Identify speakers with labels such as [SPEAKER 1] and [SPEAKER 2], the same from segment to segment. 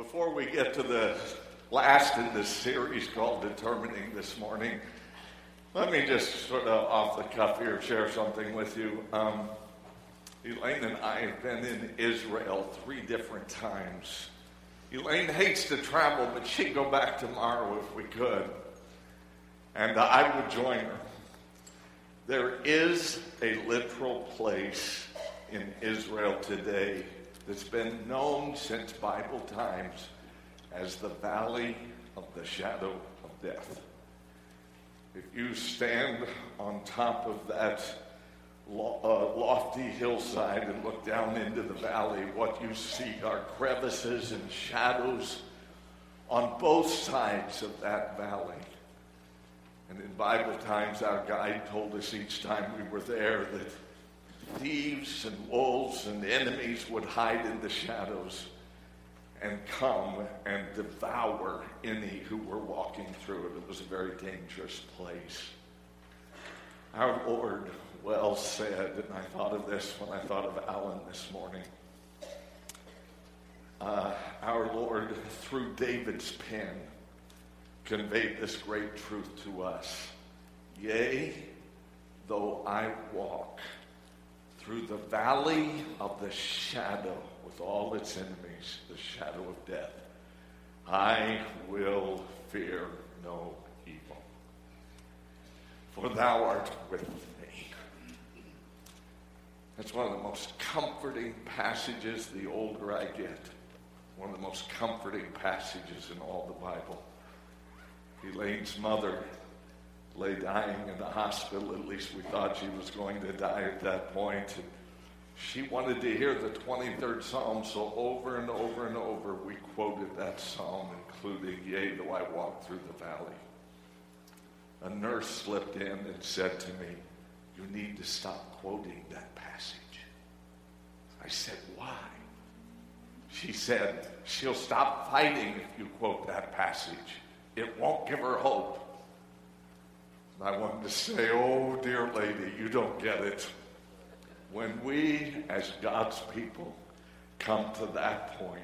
[SPEAKER 1] Before we get to the last in this series called Determining this morning, let me just sort of off the cuff here share something with you. Um, Elaine and I have been in Israel three different times. Elaine hates to travel, but she'd go back tomorrow if we could. And I would join her. There is a literal place in Israel today that's been known since Bible times as the valley of the shadow of death. If you stand on top of that uh, lofty hillside and look down into the valley, what you see are crevices and shadows on both sides of that valley. And in Bible times, our guide told us each time we were there that thieves and wolves and enemies would hide in the shadows and come and devour any who were walking through it. It was a very dangerous place. Our Lord well said, and I thought of this when I thought of Alan this morning. Uh, our Lord, through David's pen, conveyed this great truth to us. Yea, though I walk through the valley of the shadow with all its enemies, the shadow of death, I will fear no evil. For thou art with me. That's one of the most comforting passages the older I get. One of the most comforting passages in all the Bible. Elaine's mother lay dying in the hospital. At least we thought she was going to die at that point. And she wanted to hear the 23rd Psalm, so over and over and over we quoted that psalm, including, Yea, though I walk through the valley. A nurse slipped in and said to me, You need to stop quoting that passage. I said, Why? She said, She'll stop fighting if you quote that passage. It won't give her hope. I wanted to say, oh, dear lady, you don't get it. When we, as God's people, come to that point,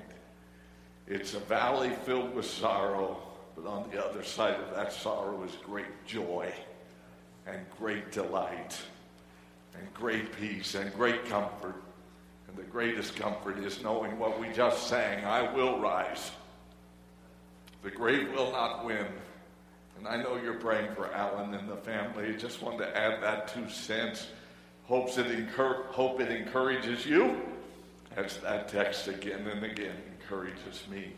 [SPEAKER 1] it's a valley filled with sorrow, but on the other side of that sorrow is great joy and great delight and great peace and great comfort. And the greatest comfort is knowing what we just sang I will rise. The grave will not win. And I know you're praying for Alan and the family. Just wanted to add that two cents. Hopes it hope it encourages you as that text again and again encourages me.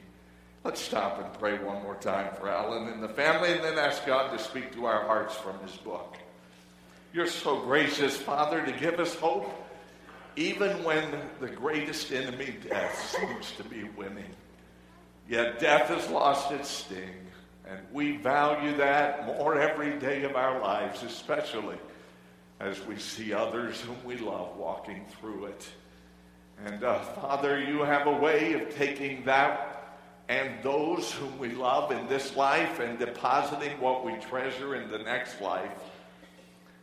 [SPEAKER 1] Let's stop and pray one more time for Alan and the family and then ask God to speak to our hearts from his book. You're so gracious, Father, to give us hope, even when the greatest enemy, death, seems to be winning. Yet death has lost its sting. And we value that more every day of our lives, especially as we see others whom we love walking through it. And uh, Father, you have a way of taking that and those whom we love in this life and depositing what we treasure in the next life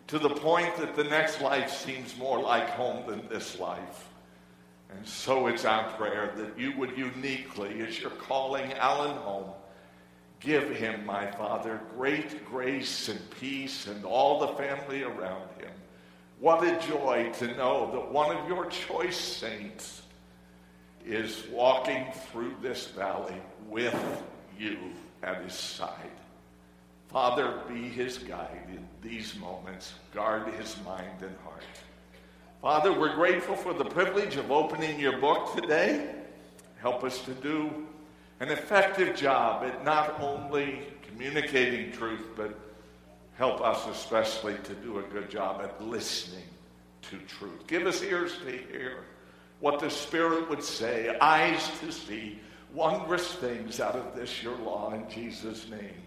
[SPEAKER 1] to the point that the next life seems more like home than this life. And so it's our prayer that you would uniquely, as you're calling Alan home, Give him, my Father, great grace and peace and all the family around him. What a joy to know that one of your choice saints is walking through this valley with you at his side. Father, be his guide in these moments. Guard his mind and heart. Father, we're grateful for the privilege of opening your book today. Help us to do an effective job at not only communicating truth, but help us especially to do a good job at listening to truth. Give us ears to hear what the Spirit would say, eyes to see wondrous things out of this, your law, in Jesus' name.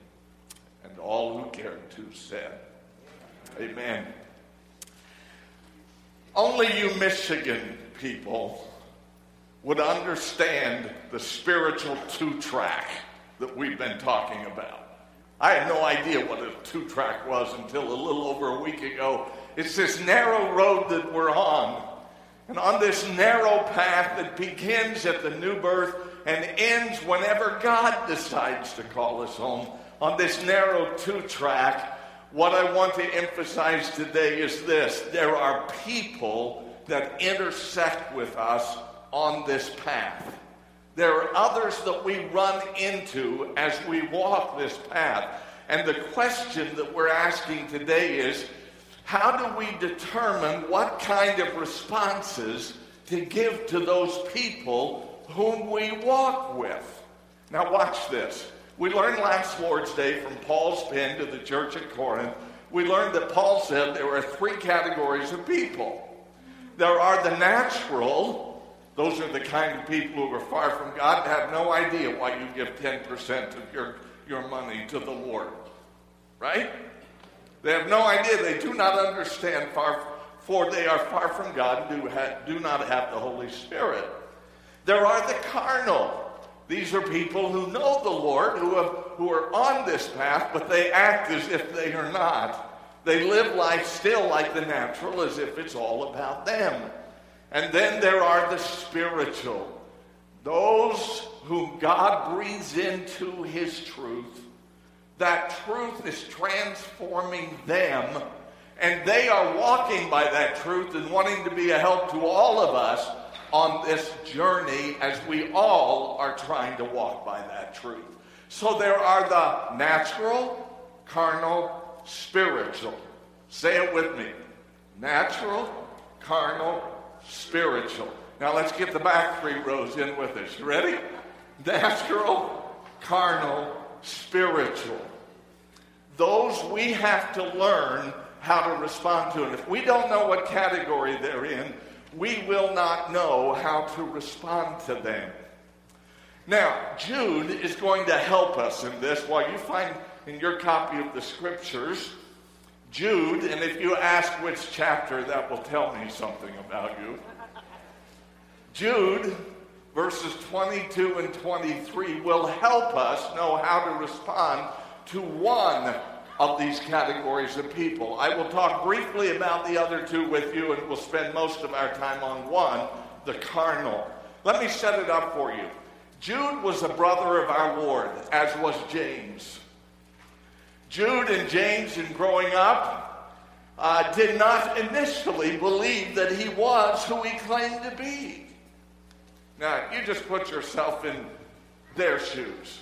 [SPEAKER 1] And all who cared to said, Amen. Only you Michigan people would understand the spiritual two track that we've been talking about. I had no idea what a two track was until a little over a week ago. It's this narrow road that we're on. And on this narrow path that begins at the new birth and ends whenever God decides to call us home, on this narrow two track, what I want to emphasize today is this there are people that intersect with us on this path. There are others that we run into as we walk this path. And the question that we're asking today is how do we determine what kind of responses to give to those people whom we walk with? Now, watch this. We learned last Lord's Day from Paul's pen to the church at Corinth, we learned that Paul said there are three categories of people. There are the natural, those are the kind of people who are far from God and have no idea why you give 10% of your, your money to the Lord. Right? They have no idea. They do not understand, far, for they are far from God and do, ha, do not have the Holy Spirit. There are the carnal. These are people who know the Lord, who, have, who are on this path, but they act as if they are not. They live life still like the natural, as if it's all about them. And then there are the spiritual, those whom God breathes into his truth. That truth is transforming them, and they are walking by that truth and wanting to be a help to all of us on this journey as we all are trying to walk by that truth. So there are the natural, carnal, spiritual. Say it with me natural, carnal, spiritual. Now let's get the back three rows in with us. You ready? Natural, carnal, spiritual. Those we have to learn how to respond to. And if we don't know what category they're in, we will not know how to respond to them. Now, Jude is going to help us in this while you find in your copy of the scriptures Jude, and if you ask which chapter, that will tell me something about you. Jude, verses 22 and 23, will help us know how to respond to one of these categories of people. I will talk briefly about the other two with you, and we'll spend most of our time on one, the carnal. Let me set it up for you. Jude was a brother of our Lord, as was James. Jude and James, in growing up, uh, did not initially believe that he was who he claimed to be. Now, you just put yourself in their shoes.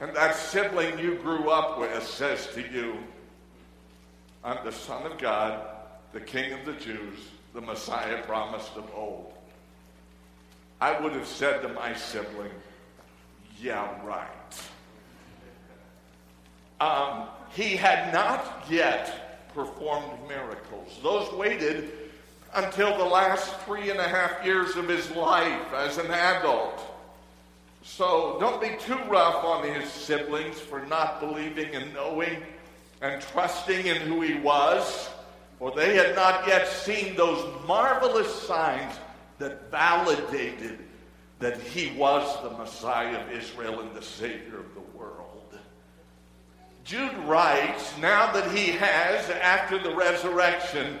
[SPEAKER 1] And that sibling you grew up with says to you, I'm the Son of God, the King of the Jews, the Messiah promised of old. I would have said to my sibling, Yeah, right. Um, he had not yet performed miracles. Those waited until the last three and a half years of his life as an adult. So don't be too rough on his siblings for not believing and knowing and trusting in who he was, for they had not yet seen those marvelous signs that validated that he was the Messiah of Israel and the Savior of the world. Jude writes, now that he has, after the resurrection,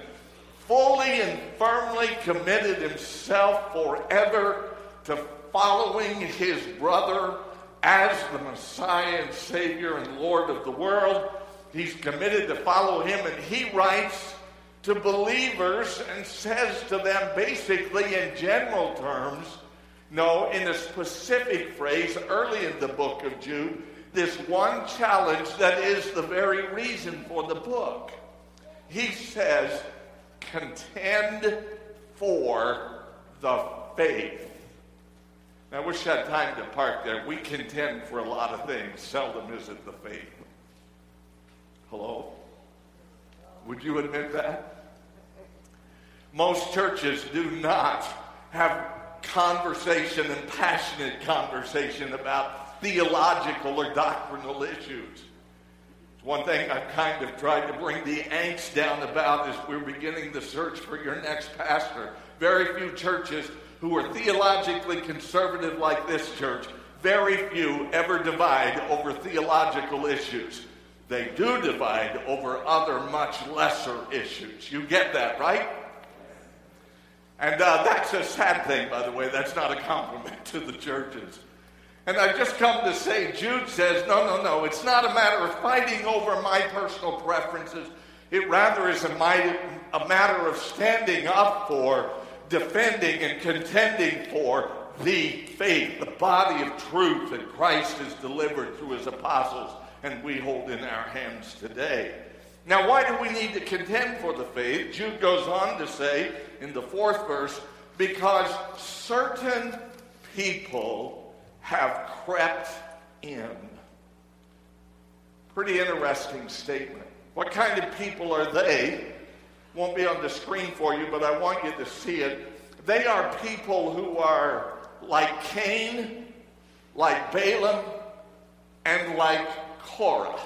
[SPEAKER 1] fully and firmly committed himself forever to following his brother as the Messiah and Savior and Lord of the world. He's committed to follow him, and he writes to believers and says to them basically in general terms, no, in a specific phrase early in the book of Jude, this one challenge that is the very reason for the book. He says, contend for the faith now, I wish I had time to park there. We contend for a lot of things. Seldom is it the faith. Hello? Would you admit that? Most churches do not have conversation and passionate conversation about theological or doctrinal issues. It's one thing I've kind of tried to bring the angst down about as we're beginning the search for your next pastor. Very few churches who are theologically conservative like this church, very few ever divide over theological issues. They do divide over other much lesser issues. You get that, right? And uh, that's a sad thing, by the way. That's not a compliment to the churches. And I've just come to say, Jude says, no, no, no. It's not a matter of fighting over my personal preferences. It rather is a, a matter of standing up for, defending, and contending for the faith, the body of truth that Christ has delivered through his apostles and we hold in our hands today. Now, why do we need to contend for the faith? Jude goes on to say in the fourth verse, because certain people have crept in. Pretty interesting statement. What kind of people are they? Won't be on the screen for you, but I want you to see it. They are people who are like Cain, like Balaam, and like Korah.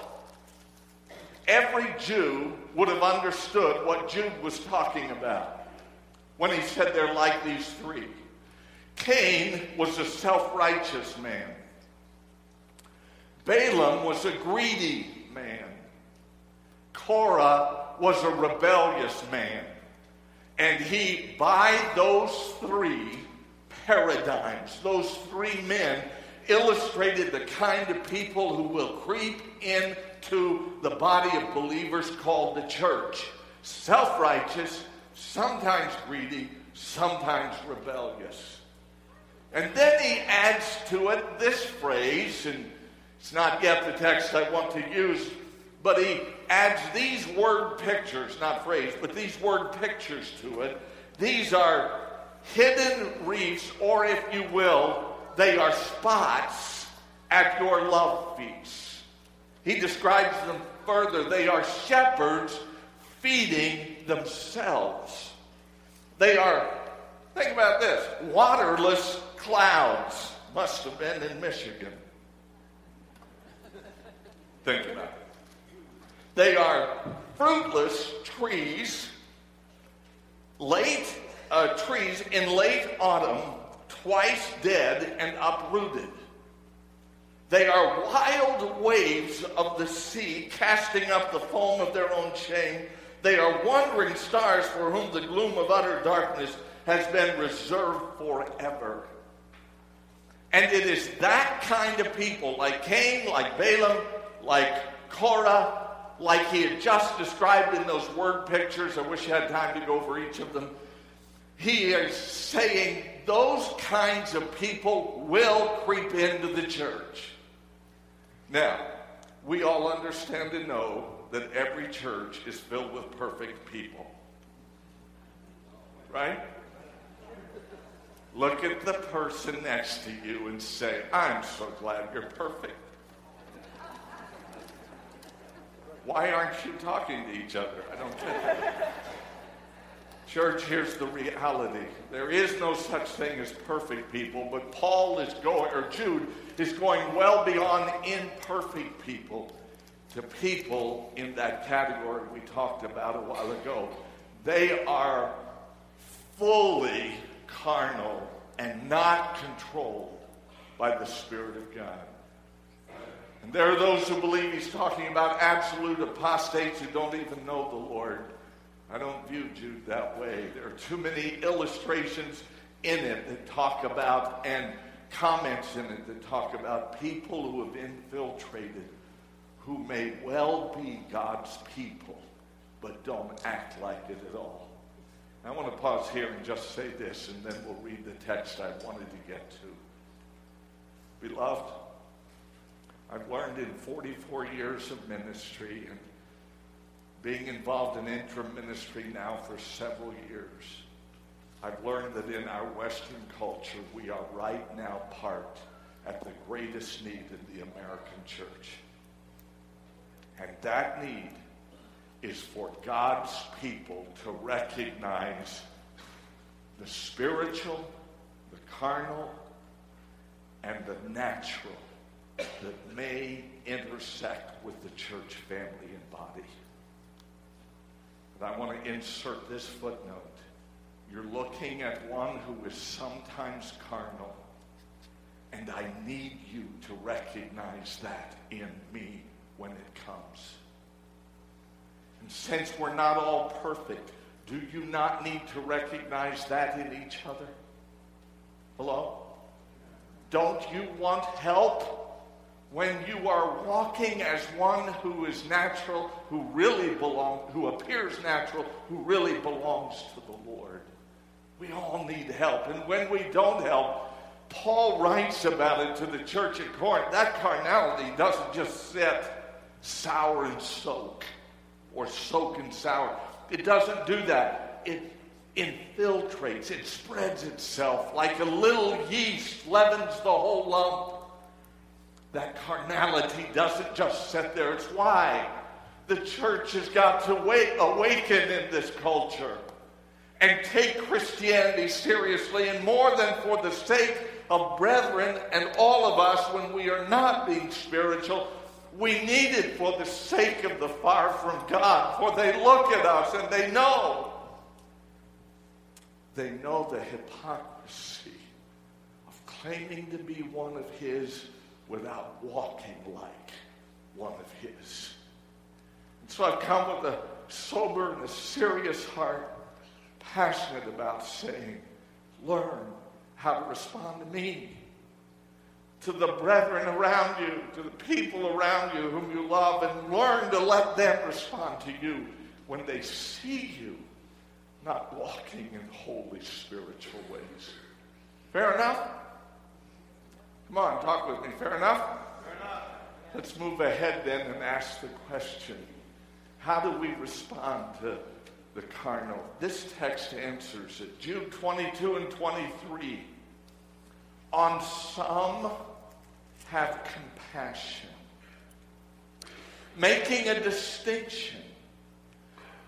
[SPEAKER 1] Every Jew would have understood what Jude was talking about when he said they're like these three. Cain was a self righteous man, Balaam was a greedy man, Korah was a rebellious man. And he, by those three paradigms, those three men, illustrated the kind of people who will creep into the body of believers called the church. Self righteous, sometimes greedy, sometimes rebellious. And then he adds to it this phrase, and it's not yet the text I want to use, but he adds these word pictures, not phrase, but these word pictures to it. These are hidden reefs, or if you will, they are spots at your love feast. He describes them further. They are shepherds feeding themselves. They are, think about this, waterless clouds. Must have been in Michigan. Think about it. They are fruitless trees, late uh, trees in late autumn twice dead and uprooted. They are wild waves of the sea, casting up the foam of their own shame. They are wandering stars for whom the gloom of utter darkness has been reserved forever. And it is that kind of people, like Cain, like Balaam, like Korah, like he had just described in those word pictures. I wish I had time to go over each of them. He is saying those kinds of people will creep into the church. Now, we all understand and know that every church is filled with perfect people. Right? Look at the person next to you and say, I'm so glad you're perfect. Why aren't you talking to each other? I don't get it. Church, here's the reality. There is no such thing as perfect people, but Paul is going, or Jude is going well beyond imperfect people to people in that category we talked about a while ago. They are fully carnal and not controlled by the Spirit of God. And there are those who believe he's talking about absolute apostates who don't even know the Lord. I don't view Jude that way. There are too many illustrations in it that talk about and comments in it that talk about people who have infiltrated, who may well be God's people, but don't act like it at all. I want to pause here and just say this, and then we'll read the text I wanted to get to. Beloved, I've learned in 44 years of ministry and being involved in interim ministry now for several years, I've learned that in our Western culture, we are right now part at the greatest need in the American church. And that need is for God's people to recognize the spiritual, the carnal, and the natural that may intersect with the church family and body. But I want to insert this footnote. You're looking at one who is sometimes carnal, and I need you to recognize that in me when it comes. And since we're not all perfect, Do you not need to recognize that in each other? Hello? Don't you want help? when you are walking as one who is natural, who really belongs, who appears natural, who really belongs to the Lord. We all need help. And when we don't help, Paul writes about it to the church at Corinth. That carnality doesn't just sit sour and soak or soak and sour. It doesn't do that. It infiltrates, it spreads itself like a little yeast, leavens the whole lump that carnality doesn't just sit there. It's why the church has got to wait, awaken in this culture and take Christianity seriously, and more than for the sake of brethren and all of us when we are not being spiritual. We need it for the sake of the far from God, for they look at us and they know. They know the hypocrisy of claiming to be one of His without walking like one of his. And so I've come with a sober and a serious heart, passionate about saying, learn how to respond to me, to the brethren around you, to the people around you whom you love, and learn to let them respond to you when they see you not walking in holy spiritual ways. Fair enough? Come on, talk with me. Fair enough? Fair enough. Let's move ahead then and ask the question How do we respond to the carnal? This text answers it. Jude 22 and 23. On some have compassion, making a distinction,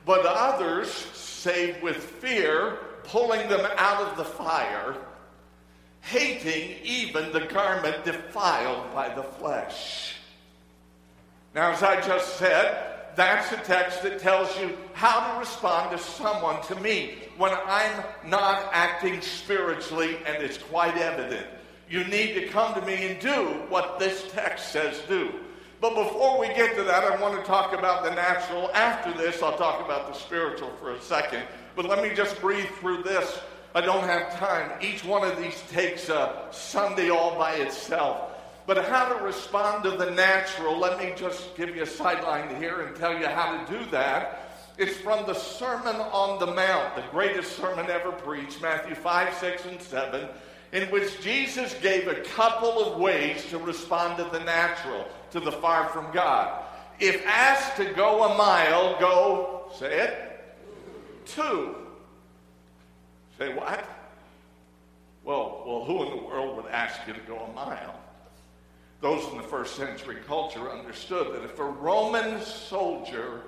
[SPEAKER 1] but others save with fear, pulling them out of the fire hating even the garment defiled by the flesh. Now, as I just said, that's a text that tells you how to respond to someone, to me, when I'm not acting spiritually and it's quite evident. You need to come to me and do what this text says do. But before we get to that, I want to talk about the natural. After this, I'll talk about the spiritual for a second. But let me just breathe through this I don't have time. Each one of these takes a Sunday all by itself. But how to respond to the natural, let me just give you a sideline here and tell you how to do that. It's from the Sermon on the Mount, the greatest sermon ever preached, Matthew 5, 6, and 7, in which Jesus gave a couple of ways to respond to the natural, to the far from God. If asked to go a mile, go, say it, two. Say what? Well, well, who in the world would ask you to go a mile? Those in the first century culture understood that if a Roman soldier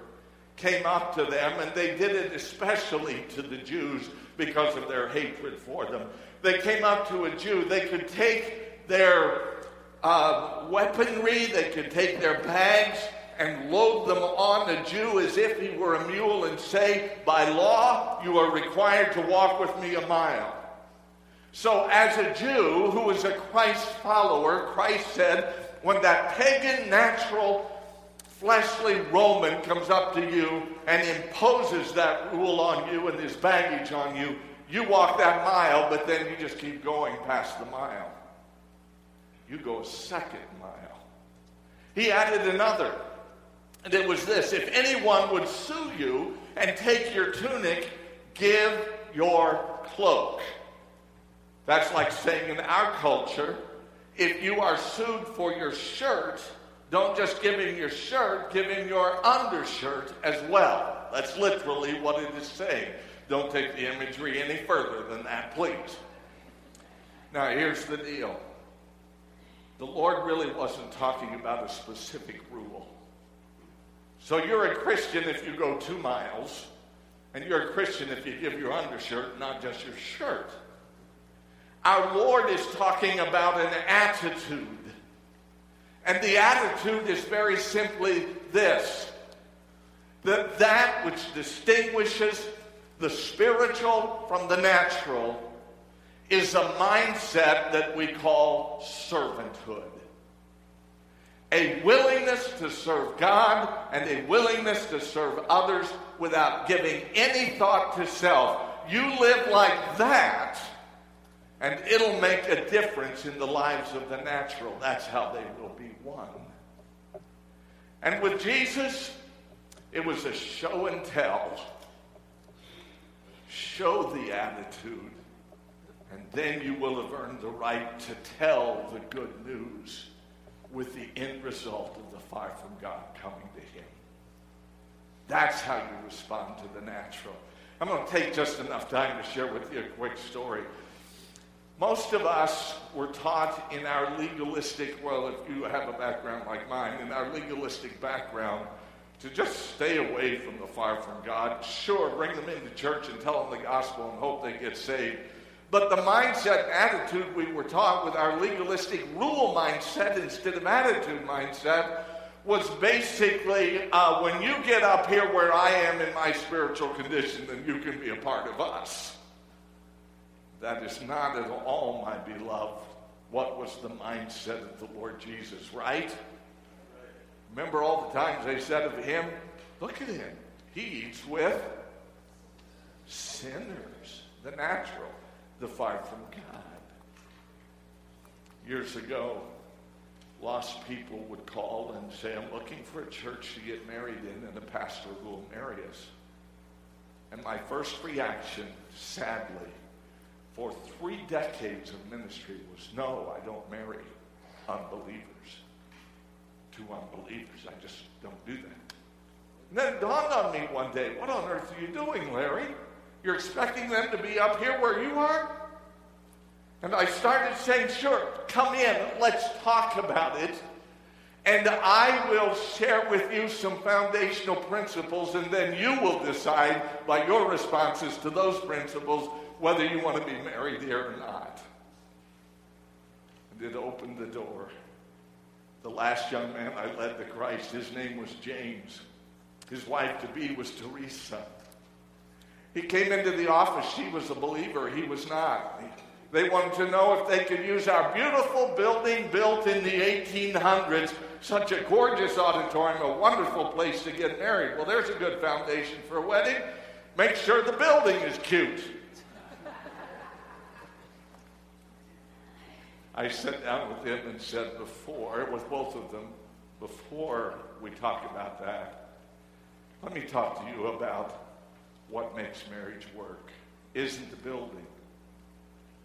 [SPEAKER 1] came up to them, and they did it especially to the Jews because of their hatred for them, they came up to a Jew, they could take their uh, weaponry, they could take their bags, and load them on a Jew as if he were a mule and say, By law, you are required to walk with me a mile. So, as a Jew who was a Christ follower, Christ said, When that pagan, natural, fleshly Roman comes up to you and imposes that rule on you and his baggage on you, you walk that mile, but then you just keep going past the mile. You go a second mile. He added another. And it was this if anyone would sue you and take your tunic, give your cloak. That's like saying in our culture, if you are sued for your shirt, don't just give him your shirt, give him your undershirt as well. That's literally what it is saying. Don't take the imagery any further than that, please. Now, here's the deal the Lord really wasn't talking about a specific rule. So you're a Christian if you go two miles, and you're a Christian if you give your undershirt, not just your shirt. Our Lord is talking about an attitude. And the attitude is very simply this that that which distinguishes the spiritual from the natural is a mindset that we call servanthood. a willingness to serve God and a willingness to serve others without giving any thought to self. You live like that, and it'll make a difference in the lives of the natural. That's how they will be won. And with Jesus, it was a show and tell. Show the attitude, and then you will have earned the right to tell the good news with the end result of the far from God coming to him. That's how you respond to the natural. I'm going to take just enough time to share with you a quick story. Most of us were taught in our legalistic, well, if you have a background like mine, in our legalistic background, to just stay away from the far from God. Sure, bring them into church and tell them the gospel and hope they get saved. But the mindset, attitude we were taught with our legalistic rule mindset instead of attitude mindset was basically uh, when you get up here where I am in my spiritual condition, then you can be a part of us. That is not at all, my beloved, what was the mindset of the Lord Jesus, right? Remember all the times they said of him, Look at him. He eats with sinners, the natural the far from God. Years ago, lost people would call and say, I'm looking for a church to get married in and a pastor who will marry us. And my first reaction, sadly, for three decades of ministry was no, I don't marry unbelievers. To unbelievers. I just don't do that. And then it dawned on me one day, what on earth are you doing, Larry? You're expecting them to be up here where you are? And I started saying, sure, come in, let's talk about it. And I will share with you some foundational principles, and then you will decide by your responses to those principles whether you want to be married here or not. And it opened the door. The last young man I led to Christ, his name was James. His wife to be was Teresa. He came into the office. She was a believer. He was not. They wanted to know if they could use our beautiful building built in the 1800s, such a gorgeous auditorium, a wonderful place to get married. Well, there's a good foundation for a wedding. Make sure the building is cute. I sat down with him and said before, with both of them, before we talk about that, let me talk to you about what makes marriage work isn't the building,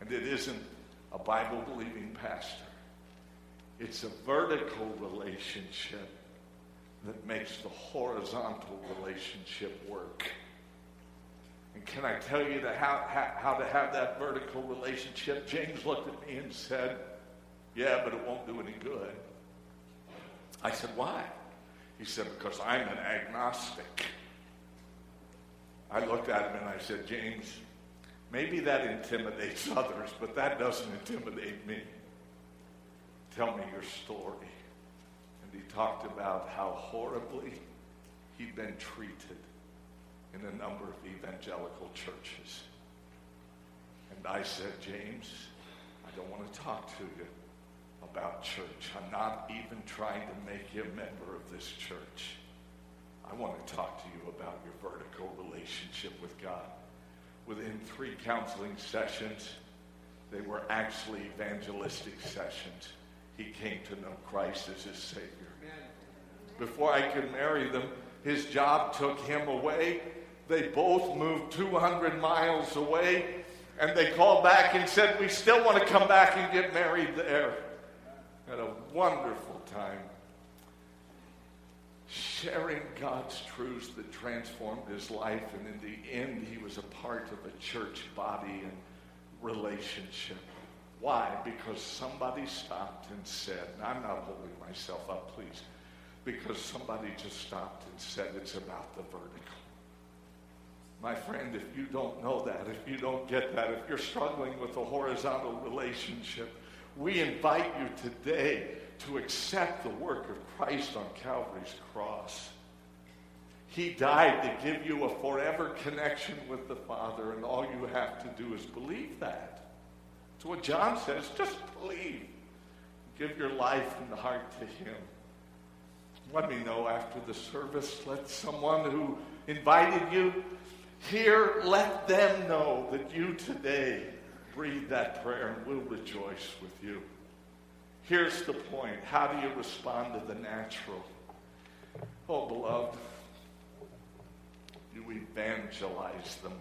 [SPEAKER 1] and it isn't a Bible believing pastor. It's a vertical relationship that makes the horizontal relationship work. And can I tell you that how, how, how to have that vertical relationship? James looked at me and said, Yeah, but it won't do any good. I said, Why? He said, Because I'm an agnostic. I looked at him and I said, James, maybe that intimidates others, but that doesn't intimidate me. Tell me your story. And he talked about how horribly he'd been treated in a number of evangelical churches. And I said, James, I don't want to talk to you about church. I'm not even trying to make you a member of this church. I want to talk to you about your vertical relationship with God. Within three counseling sessions, they were actually evangelistic sessions. He came to know Christ as his Savior. Before I could marry them, his job took him away. They both moved 200 miles away, and they called back and said, We still want to come back and get married there. Had a wonderful time sharing God's truths that transformed his life. And in the end, he was a part of a church body and relationship. Why? Because somebody stopped and said, I'm not holding myself up, please, because somebody just stopped and said it's about the vertical. My friend, if you don't know that, if you don't get that, if you're struggling with a horizontal relationship, we invite you today to accept the work of Christ on Calvary's cross. He died to give you a forever connection with the Father, and all you have to do is believe that. It's what John says just believe. Give your life and heart to Him. Let me know after the service. Let someone who invited you here, let them know that you today breathe that prayer and we'll rejoice with you. Here's the point. How do you respond to the natural? Oh, beloved, you evangelize them.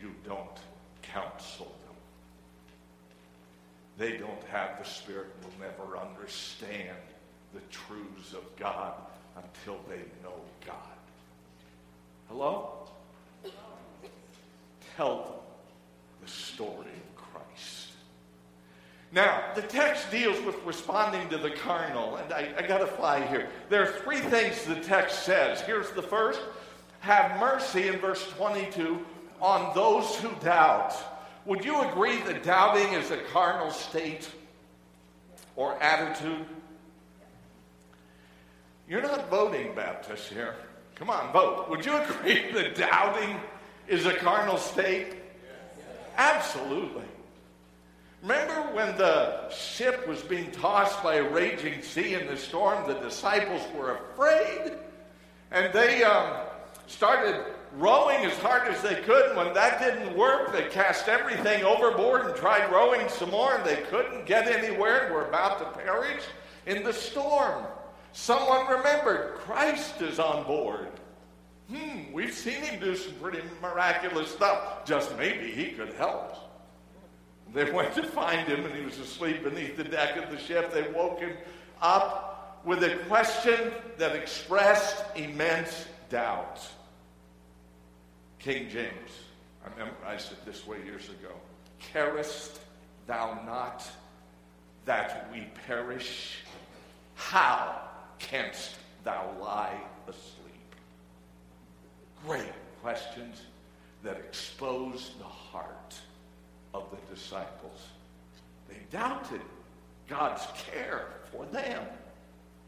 [SPEAKER 1] You don't counsel them. They don't have the Spirit, and will never understand the truths of God until they know God. Hello? Tell them the story of Christ. Now, the text deals with responding to the carnal, and I, I got to fly here. There are three things the text says. Here's the first have mercy in verse 22 on those who doubt. Would you agree that doubting is a carnal state or attitude? You're not voting Baptist here. Come on, vote. Would you agree that doubting is a carnal state? Absolutely. Remember when the ship was being tossed by a raging sea in the storm? The disciples were afraid and they um, started rowing as hard as they could. And when that didn't work, they cast everything overboard and tried rowing some more, and they couldn't get anywhere and were about to perish in the storm. Someone remembered Christ is on board. Hmm, we've seen him do some pretty miraculous stuff. Just maybe he could help. They went to find him, and he was asleep beneath the deck of the ship. They woke him up with a question that expressed immense doubt. King James, I memorized it this way years ago. Carest thou not that we perish? How canst thou lie asleep? Great questions that expose the heart of the disciples. They doubted God's care for them,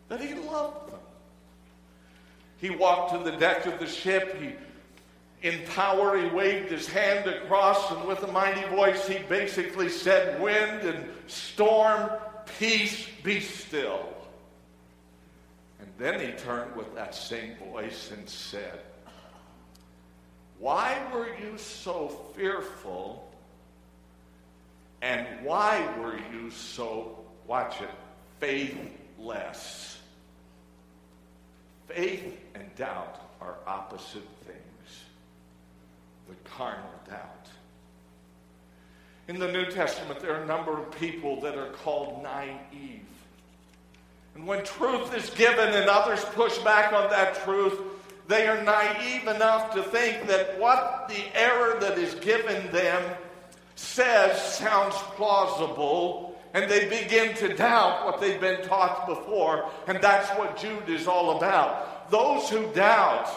[SPEAKER 1] that He loved them. He walked to the deck of the ship. He, in power, he waved his hand across, and with a mighty voice, he basically said, Wind and storm, peace, be still. And then he turned with that same voice and said, Why were you so fearful? And why were you so, watch it, faithless? Faith and doubt are opposite things. The carnal doubt. In the New Testament, there are a number of people that are called naive. And when truth is given and others push back on that truth, they are naive enough to think that what the error that is given them says sounds plausible, and they begin to doubt what they've been taught before, and that's what Jude is all about. Those who doubt,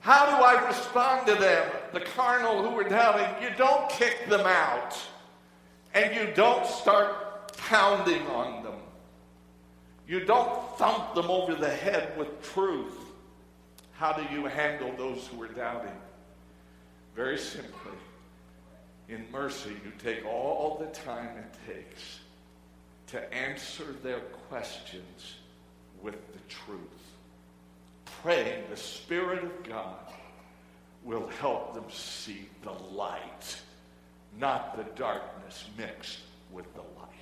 [SPEAKER 1] how do I respond to them? The carnal who are doubting, you don't kick them out, and you don't start pounding on them. You don't thump them over the head with truth. How do you handle those who are doubting? Very simply, in mercy, you take all the time it takes to answer their questions with the truth. Praying the Spirit of God will help them see the light, not the darkness mixed with the light.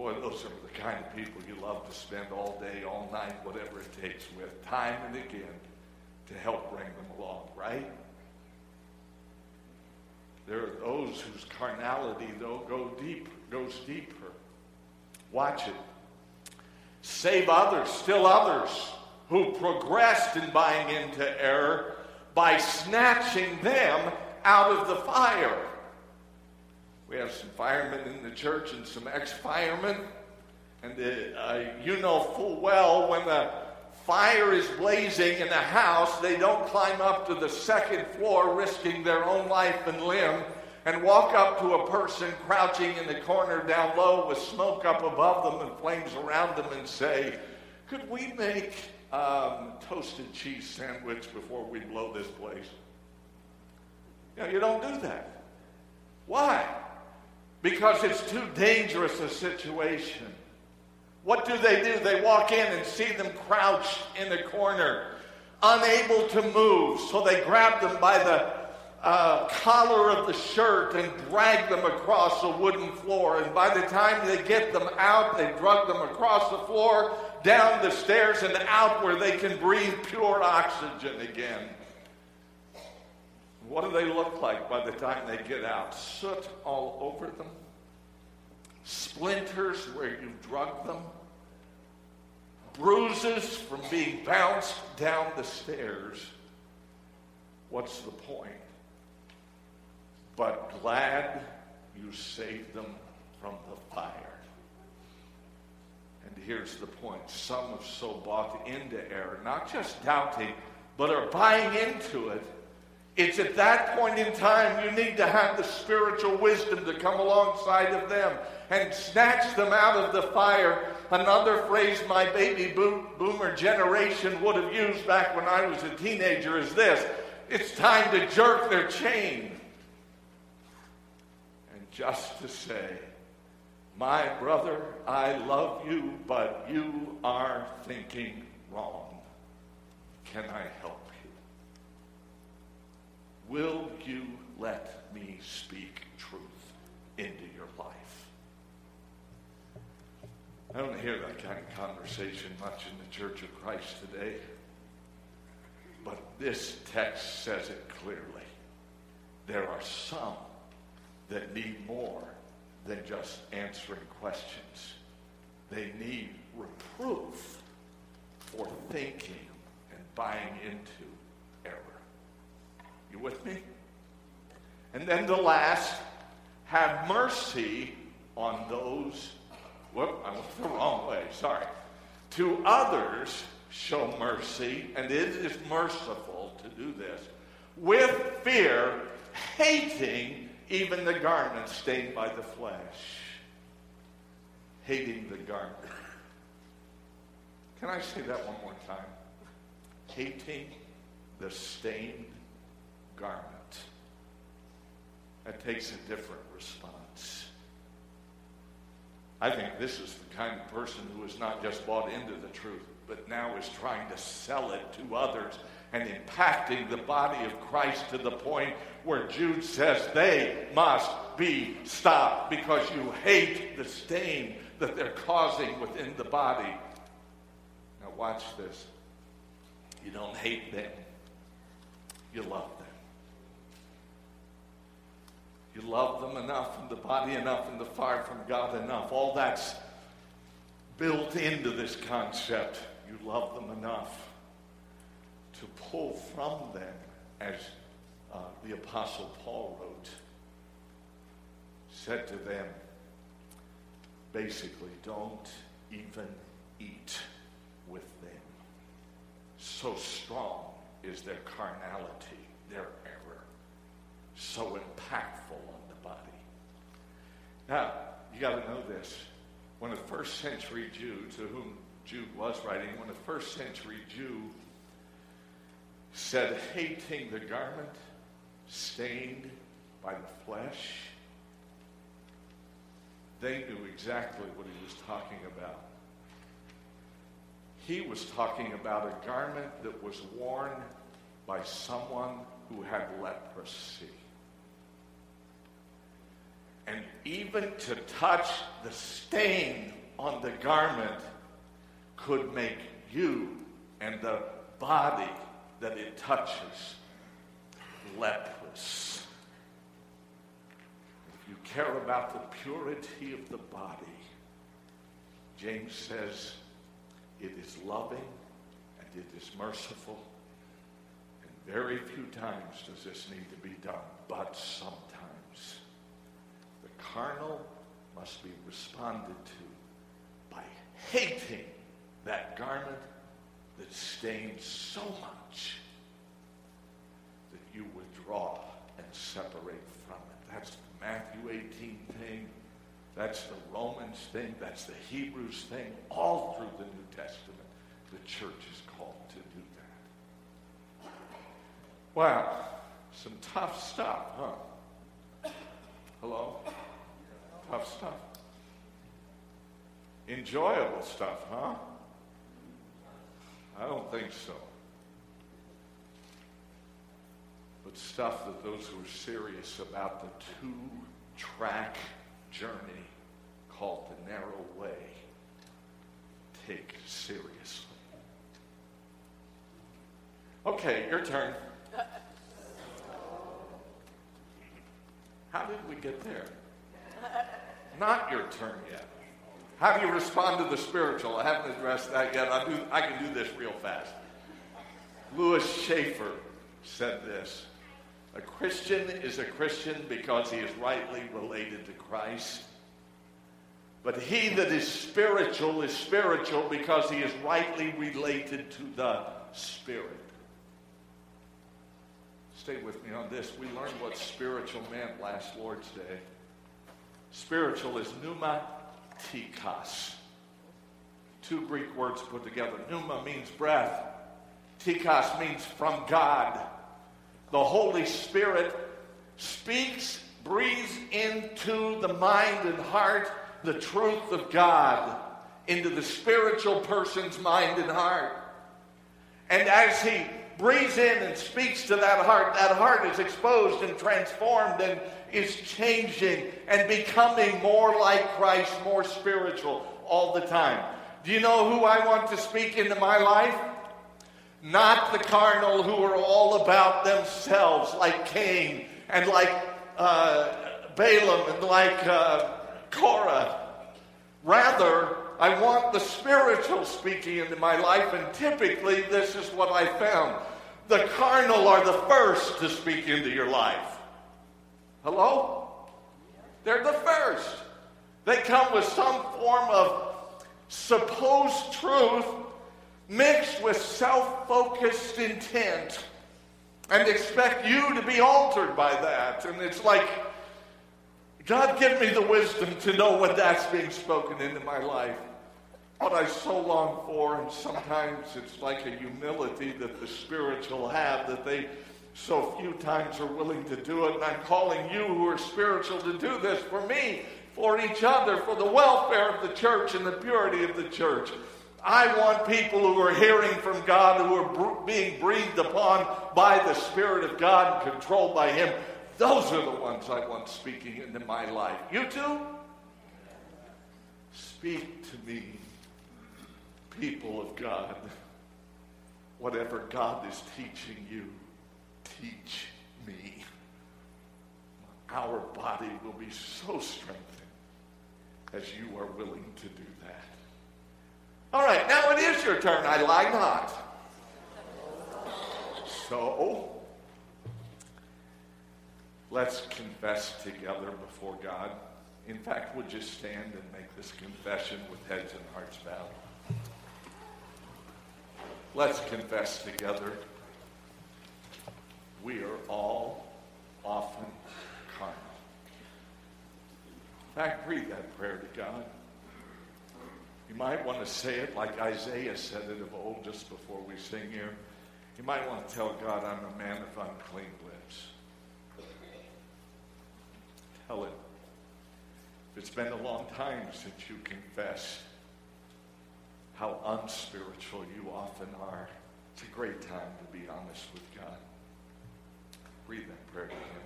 [SPEAKER 1] Boy, those are the kind of people you love to spend all day, all night, whatever it takes with, time and again, to help bring them along, right? There are those whose carnality, though, go deep, goes deeper. Watch it. Save others, still others, who progressed in buying into error by snatching them out of the fire. We have some firemen in the church and some ex firemen. And uh, you know full well when the fire is blazing in a house, they don't climb up to the second floor risking their own life and limb and walk up to a person crouching in the corner down low with smoke up above them and flames around them and say, Could we make um, toasted cheese sandwich before we blow this place? You know, you don't do that. Why? Because it's too dangerous a situation. What do they do? They walk in and see them crouched in the corner, unable to move. So they grab them by the uh, collar of the shirt and drag them across a wooden floor. And by the time they get them out, they drug them across the floor, down the stairs, and out where they can breathe pure oxygen again. What do they look like by the time they get out? Soot all over them, splinters where you drug them, bruises from being bounced down the stairs. What's the point? But glad you saved them from the fire. And here's the point some have so bought into error, not just doubting, but are buying into it it's at that point in time you need to have the spiritual wisdom to come alongside of them and snatch them out of the fire. Another phrase my baby boomer generation would have used back when I was a teenager is this it's time to jerk their chain. And just to say, my brother, I love you, but you are thinking wrong. Can I help? Will you let me speak truth into your life? I don't hear that kind of conversation much in the Church of Christ today. But this text says it clearly. There are some that need more than just answering questions. They need reproof for thinking and buying into you with me? And then the last, have mercy on those. Whoop, I went the wrong way, sorry. To others, show mercy, and it is merciful to do this, with fear, hating even the garment stained by the flesh. Hating the garment. Can I say that one more time? Hating the stained garment. That takes a different response. I think this is the kind of person who has not just bought into the truth, but now is trying to sell it to others and impacting the body of Christ to the point where Jude says they must be stopped because you hate the stain that they're causing within the body. Now, watch this. You don't hate them, you love them. You love them enough, and the body enough, and the fire from God enough. All that's built into this concept. You love them enough to pull from them, as uh, the Apostle Paul wrote, said to them, basically, don't even eat with them. So strong is their carnality, their so impactful on the body. Now, you got to know this. When a first century Jew, to whom Jude was writing, when a first century Jew said, hating the garment stained by the flesh, they knew exactly what he was talking about. He was talking about a garment that was worn by someone who had leprosy. And even to touch the stain on the garment could make you and the body that it touches leprous. If you care about the purity of the body, James says it is loving and it is merciful. And very few times does this need to be done, but sometimes carnal must be responded to by hating that garment that stains so much that you withdraw and separate from it. That's the Matthew 18 thing. That's the Romans thing. That's the Hebrews thing. All through the New Testament, the church is called to do that. Wow, some tough stuff, huh? Hello? Tough stuff. Enjoyable stuff, huh? I don't think so. But stuff that those who are serious about the two track journey called the narrow way take seriously. Okay, your turn. How did we get there? Not your turn yet. How do you respond to the spiritual? I haven't addressed that yet. I, do, I can do this real fast. Lewis Chafer said this A Christian is a Christian because he is rightly related to Christ. But he that is spiritual is spiritual because he is rightly related to the Spirit. Stay with me on this. We learned what spiritual meant last Lord's Day. Spiritual is pneuma tikos. Two Greek words put together. Pneuma means breath. Tikos means from God. The Holy Spirit speaks, breathes into the mind and heart the truth of God into the spiritual person's mind and heart. And as he breathes in and speaks to that heart, that heart is exposed and transformed and is changing and becoming more like Christ, more spiritual all the time. Do you know who I want to speak into my life? Not the carnal who are all about themselves, like Cain and like uh, Balaam and like uh, Korah. Rather, I want the spiritual speaking into my life, and typically this is what I found. The carnal are the first to speak into your life. Hello? They're the first. They come with some form of supposed truth mixed with self focused intent and expect you to be altered by that. And it's like, God, give me the wisdom to know when that's being spoken into my life. What I so long for, and sometimes it's like a humility that the spiritual have that they so few times are willing to do it. And I'm calling you who are spiritual to do this for me, for each other, for the welfare of the church and the purity of the church. I want people who are hearing from God, who are being breathed upon by the Spirit of God and controlled by Him. Those are the ones I want speaking into my life. You too? Speak to me, people of God. Whatever God is teaching you, teach me. Our body will be so strengthened as you are willing to do that. All right, now it is your turn. I lie not. So, let's confess together before God. In fact, we'll just stand and make this confession with heads and hearts bowed. Let's confess together. We are all often carnal. In fact, read that prayer to God. You might want to say it like Isaiah said it of old just before we sing here. You might want to tell God, I'm a man of unclean lips. Tell him. It's been a long time since you confess how unspiritual you often are. It's a great time to be honest with God. Read that prayer to him.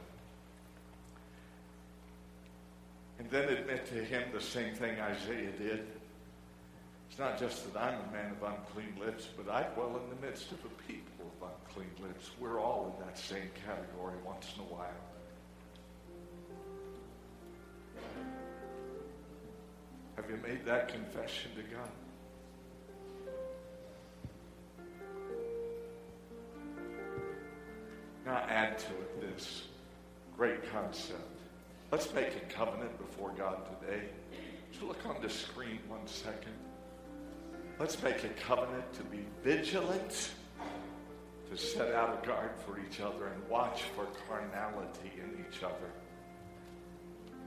[SPEAKER 1] And then admit to him the same thing Isaiah did. It's not just that I'm a man of unclean lips, but I dwell in the midst of a people of unclean lips. We're all in that same category once in a while. Have you made that confession to God? Now add to it this great concept. Let's make a covenant before God today. Just look on the screen one second. Let's make a covenant to be vigilant, to set out a guard for each other and watch for carnality in each other.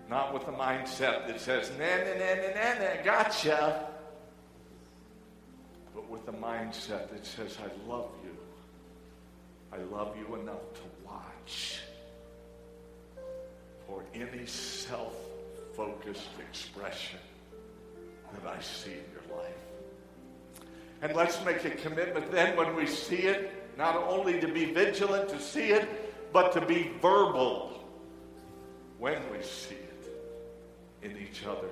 [SPEAKER 1] Not with the mindset that says, na na na na na na, gotcha. But with the mindset that says, I love you. I love you enough to watch for any self focused expression that I see in your life. And let's make a commitment then when we see it, not only to be vigilant to see it, but to be verbal when we see it in each other.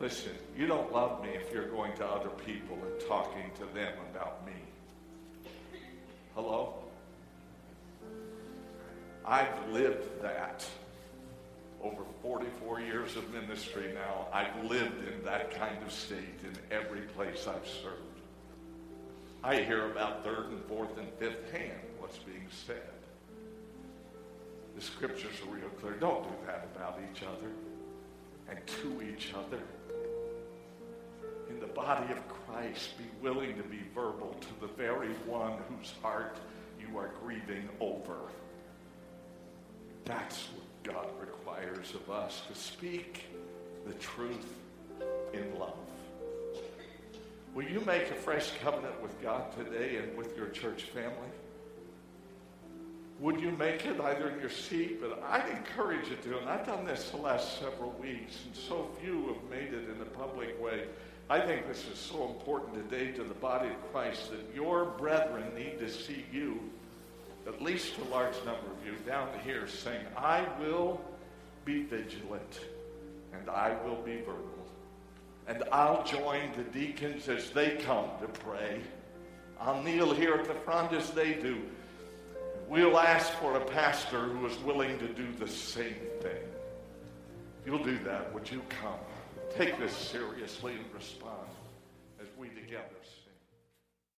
[SPEAKER 1] Listen, you don't love me if you're going to other people and talking to them about me. Hello? I've lived that over 44 years of ministry now. I've lived in that kind of state in every place I've served. I hear about third and fourth and fifth hand what's being said. The scriptures are real clear. Don't do that about each other and to each other. The body of Christ, be willing to be verbal to the very one whose heart you are grieving over. That's what God requires of us to speak the truth in love. Will you make a fresh covenant with God today and with your church family? Would you make it either in your seat? But I'd encourage you to, and I've done this the last several weeks, and so few have made it in a public way. I think this is so important today to the body of Christ that your brethren need to see you, at least a large number of you, down here saying, I will be vigilant and I will be verbal. And I'll join the deacons as they come to pray. I'll kneel here at the front as they do. We'll ask for a pastor who is willing to do the same thing. If you'll do that, would you come? Take this seriously and respond as we together